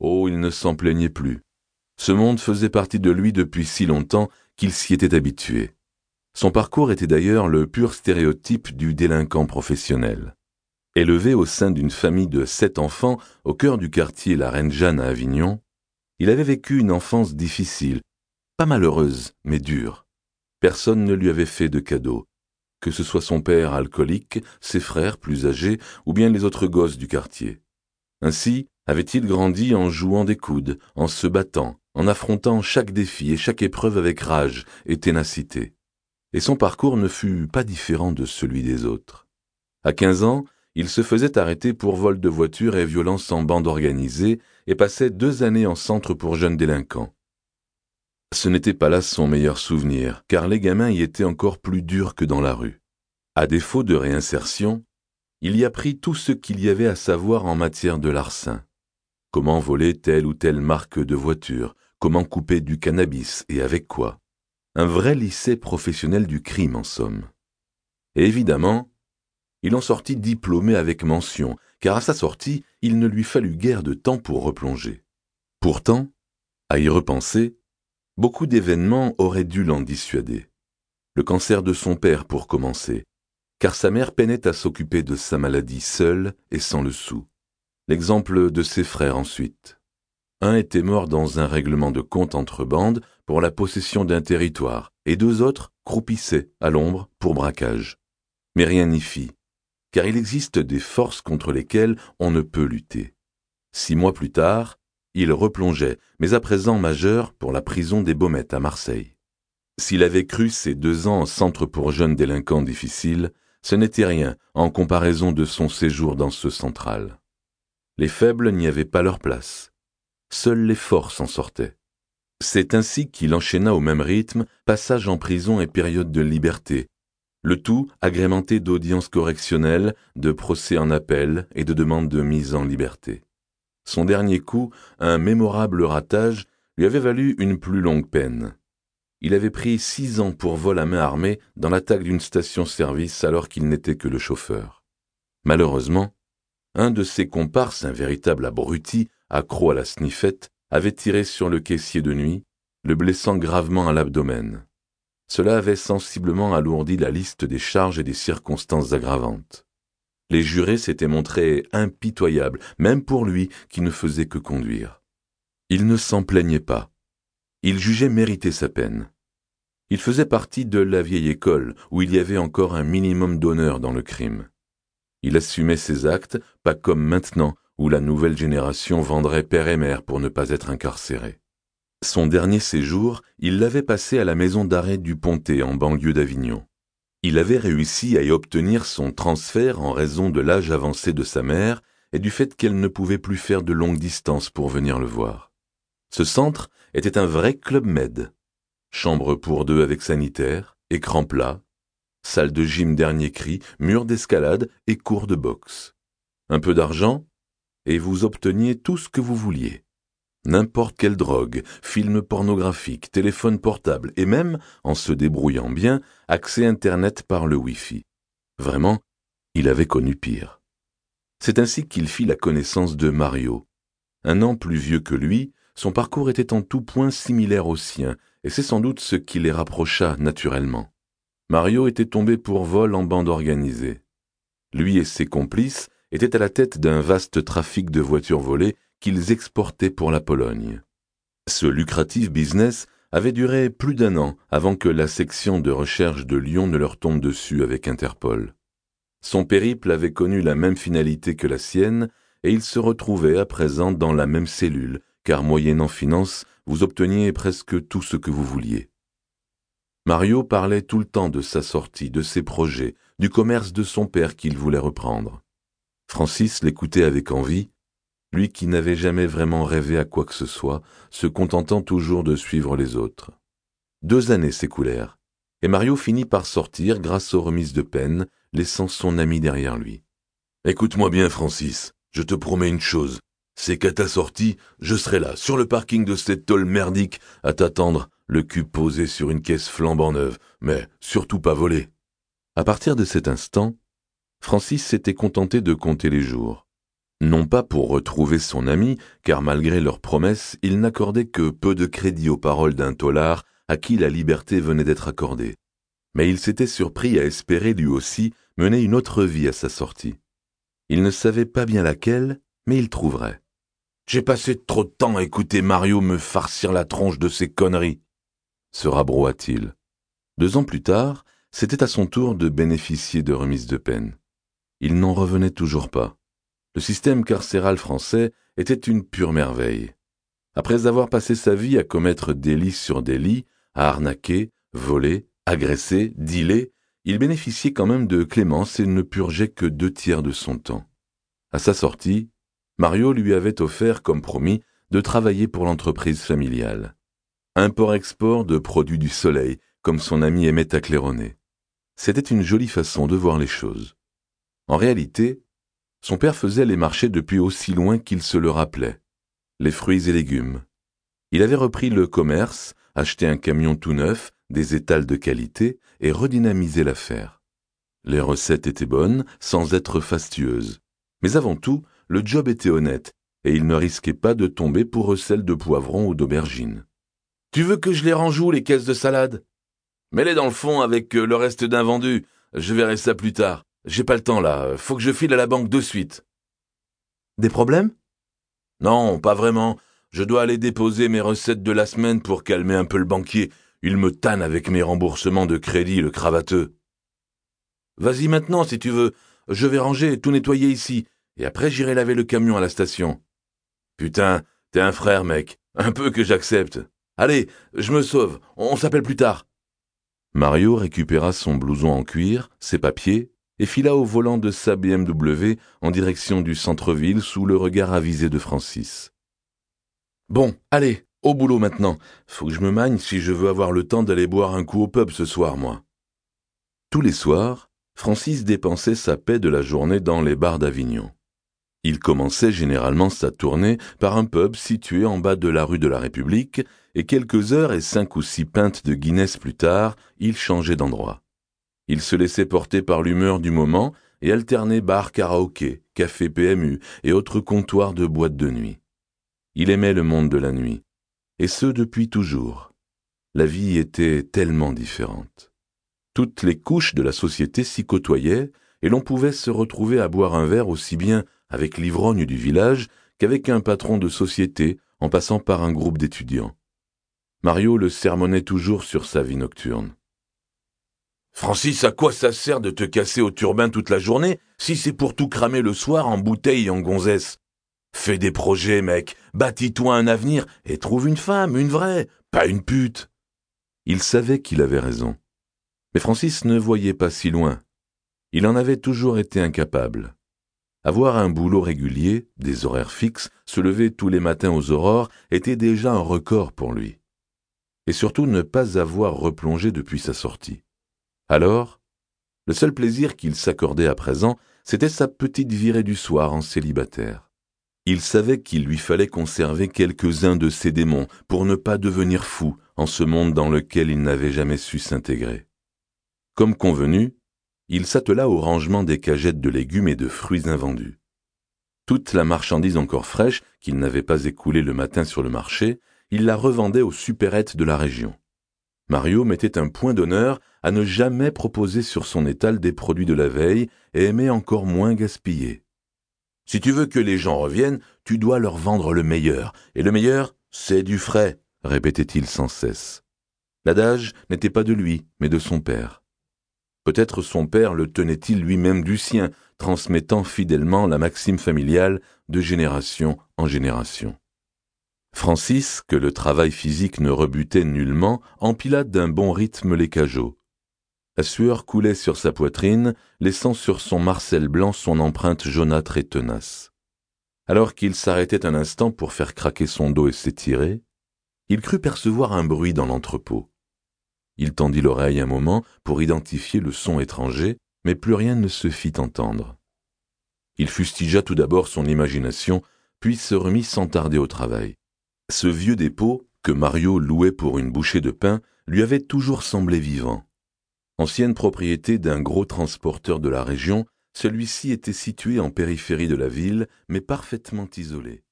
Oh, il ne s'en plaignait plus. Ce monde faisait partie de lui depuis si longtemps qu'il s'y était habitué. Son parcours était d'ailleurs le pur stéréotype du délinquant professionnel. Élevé au sein d'une famille de sept enfants au cœur du quartier La Reine Jeanne à Avignon, il avait vécu une enfance difficile, pas malheureuse, mais dure. Personne ne lui avait fait de cadeaux, que ce soit son père alcoolique, ses frères plus âgés, ou bien les autres gosses du quartier. Ainsi avait-il grandi en jouant des coudes, en se battant, en affrontant chaque défi et chaque épreuve avec rage et ténacité? Et son parcours ne fut pas différent de celui des autres. À quinze ans, il se faisait arrêter pour vol de voiture et violence en bande organisée et passait deux années en centre pour jeunes délinquants. Ce n'était pas là son meilleur souvenir, car les gamins y étaient encore plus durs que dans la rue. À défaut de réinsertion, il y apprit tout ce qu'il y avait à savoir en matière de larcin. Comment voler telle ou telle marque de voiture, comment couper du cannabis et avec quoi? Un vrai lycée professionnel du crime en somme. Et évidemment, il en sortit diplômé avec mention, car à sa sortie, il ne lui fallut guère de temps pour replonger. Pourtant, à y repenser, beaucoup d'événements auraient dû l'en dissuader. Le cancer de son père pour commencer, car sa mère peinait à s'occuper de sa maladie seule et sans le sou. L'exemple de ses frères ensuite. Un était mort dans un règlement de compte entre bandes pour la possession d'un territoire, et deux autres croupissaient à l'ombre pour braquage. Mais rien n'y fit, car il existe des forces contre lesquelles on ne peut lutter. Six mois plus tard, il replongeait, mais à présent majeur, pour la prison des Baumettes à Marseille. S'il avait cru ces deux ans en centre pour jeunes délinquants difficiles, ce n'était rien en comparaison de son séjour dans ce central. Les faibles n'y avaient pas leur place seuls les forts s'en sortaient. C'est ainsi qu'il enchaîna au même rythme passage en prison et période de liberté, le tout agrémenté d'audiences correctionnelles, de procès en appel et de demandes de mise en liberté. Son dernier coup, un mémorable ratage, lui avait valu une plus longue peine. Il avait pris six ans pour vol à main armée dans l'attaque d'une station-service alors qu'il n'était que le chauffeur. Malheureusement, un de ses comparses, un véritable abruti, accro à la sniffette, avait tiré sur le caissier de nuit, le blessant gravement à l'abdomen. Cela avait sensiblement alourdi la liste des charges et des circonstances aggravantes. Les jurés s'étaient montrés impitoyables, même pour lui qui ne faisait que conduire. Il ne s'en plaignait pas. Il jugeait mériter sa peine. Il faisait partie de la vieille école où il y avait encore un minimum d'honneur dans le crime. Il assumait ses actes, pas comme maintenant où la nouvelle génération vendrait père et mère pour ne pas être incarcéré. Son dernier séjour, il l'avait passé à la maison d'arrêt du Pontet en banlieue d'Avignon. Il avait réussi à y obtenir son transfert en raison de l'âge avancé de sa mère et du fait qu'elle ne pouvait plus faire de longues distances pour venir le voir. Ce centre était un vrai club med. Chambre pour deux avec sanitaire, écran plat, salle de gym dernier cri, mur d'escalade et cours de boxe. Un peu d'argent et vous obteniez tout ce que vous vouliez. N'importe quelle drogue, film pornographique, téléphone portable et même, en se débrouillant bien, accès Internet par le Wi-Fi. Vraiment, il avait connu pire. C'est ainsi qu'il fit la connaissance de Mario. Un an plus vieux que lui, son parcours était en tout point similaire au sien, et c'est sans doute ce qui les rapprocha naturellement. Mario était tombé pour vol en bande organisée. Lui et ses complices étaient à la tête d'un vaste trafic de voitures volées qu'ils exportaient pour la Pologne. Ce lucratif business avait duré plus d'un an avant que la section de recherche de Lyon ne leur tombe dessus avec Interpol. Son périple avait connu la même finalité que la sienne, et il se retrouvait à présent dans la même cellule, car moyennant finance, vous obteniez presque tout ce que vous vouliez. Mario parlait tout le temps de sa sortie, de ses projets, du commerce de son père qu'il voulait reprendre. Francis l'écoutait avec envie, lui qui n'avait jamais vraiment rêvé à quoi que ce soit, se contentant toujours de suivre les autres. Deux années s'écoulèrent, et Mario finit par sortir grâce aux remises de peine, laissant son ami derrière lui. Écoute-moi bien, Francis, je te promets une chose, c'est qu'à ta sortie, je serai là, sur le parking de cette tôle merdique, à t'attendre, le cul posé sur une caisse flambant neuve, mais surtout pas volée. À partir de cet instant, Francis s'était contenté de compter les jours. Non pas pour retrouver son ami, car malgré leurs promesses, il n'accordait que peu de crédit aux paroles d'un tolard à qui la liberté venait d'être accordée. Mais il s'était surpris à espérer lui aussi mener une autre vie à sa sortie. Il ne savait pas bien laquelle, mais il trouverait. J'ai passé trop de temps à écouter Mario me farcir la tronche de ses conneries, se rabroua-t-il. Deux ans plus tard, c'était à son tour de bénéficier de remises de peine. Il n'en revenait toujours pas. Le système carcéral français était une pure merveille. Après avoir passé sa vie à commettre délit sur délit, à arnaquer, voler, agresser, dealer, il bénéficiait quand même de clémence et ne purgeait que deux tiers de son temps. À sa sortie, Mario lui avait offert, comme promis, de travailler pour l'entreprise familiale. Import-export de produits du soleil, comme son ami aimait à claironner. C'était une jolie façon de voir les choses. En réalité, son père faisait les marchés depuis aussi loin qu'il se le rappelait. Les fruits et légumes. Il avait repris le commerce, acheté un camion tout neuf, des étals de qualité et redynamisé l'affaire. Les recettes étaient bonnes, sans être fastueuses. Mais avant tout, le job était honnête, et il ne risquait pas de tomber pour recel de poivrons ou d'aubergines. Tu veux que je les range où, les caisses de salade? Mets-les dans le fond avec euh, le reste d'un vendu. Je verrai ça plus tard. J'ai pas le temps là. Faut que je file à la banque de suite. Des problèmes? Non, pas vraiment. Je dois aller déposer mes recettes de la semaine pour calmer un peu le banquier. Il me tanne avec mes remboursements de crédit, le cravateux. Vas-y maintenant si tu veux. Je vais ranger et tout nettoyer ici, et après j'irai laver le camion à la station. Putain, t'es un frère, mec. Un peu que j'accepte. Allez, je me sauve. On s'appelle plus tard. Mario récupéra son blouson en cuir, ses papiers, et fila au volant de sa BMW en direction du centre-ville sous le regard avisé de Francis. Bon, allez, au boulot maintenant. Faut que je me magne si je veux avoir le temps d'aller boire un coup au pub ce soir, moi. Tous les soirs, Francis dépensait sa paix de la journée dans les bars d'Avignon. Il commençait généralement sa tournée par un pub situé en bas de la rue de la République, et quelques heures et cinq ou six pintes de Guinness plus tard, il changeait d'endroit. Il se laissait porter par l'humeur du moment et alternait bar karaoké, café PMU et autres comptoirs de boîtes de nuit. Il aimait le monde de la nuit, et ce depuis toujours. La vie était tellement différente. Toutes les couches de la société s'y côtoyaient, et l'on pouvait se retrouver à boire un verre aussi bien avec l'ivrogne du village qu'avec un patron de société en passant par un groupe d'étudiants. Mario le sermonnait toujours sur sa vie nocturne. Francis, à quoi ça sert de te casser au turbin toute la journée si c'est pour tout cramer le soir en bouteille et en gonzesse? Fais des projets, mec, bâtis-toi un avenir et trouve une femme, une vraie, pas une pute. Il savait qu'il avait raison. Mais Francis ne voyait pas si loin. Il en avait toujours été incapable. Avoir un boulot régulier, des horaires fixes, se lever tous les matins aux aurores était déjà un record pour lui. Et surtout ne pas avoir replongé depuis sa sortie. Alors, le seul plaisir qu'il s'accordait à présent, c'était sa petite virée du soir en célibataire. Il savait qu'il lui fallait conserver quelques-uns de ses démons pour ne pas devenir fou en ce monde dans lequel il n'avait jamais su s'intégrer. Comme convenu, il s'attela au rangement des cagettes de légumes et de fruits invendus. Toute la marchandise encore fraîche, qu'il n'avait pas écoulée le matin sur le marché, il la revendait aux supérettes de la région. Mario mettait un point d'honneur à ne jamais proposer sur son étal des produits de la veille et aimait encore moins gaspiller. Si tu veux que les gens reviennent, tu dois leur vendre le meilleur. Et le meilleur, c'est du frais, répétait-il sans cesse. L'adage n'était pas de lui, mais de son père. Peut-être son père le tenait-il lui-même du sien, transmettant fidèlement la maxime familiale de génération en génération. Francis, que le travail physique ne rebutait nullement, empila d'un bon rythme les cajots. La sueur coulait sur sa poitrine, laissant sur son marcel blanc son empreinte jaunâtre et tenace. Alors qu'il s'arrêtait un instant pour faire craquer son dos et s'étirer, il crut percevoir un bruit dans l'entrepôt. Il tendit l'oreille un moment pour identifier le son étranger, mais plus rien ne se fit entendre. Il fustigea tout d'abord son imagination, puis se remit sans tarder au travail. Ce vieux dépôt, que Mario louait pour une bouchée de pain, lui avait toujours semblé vivant. Ancienne propriété d'un gros transporteur de la région, Celui-ci était situé en périphérie de la ville, mais parfaitement isolé.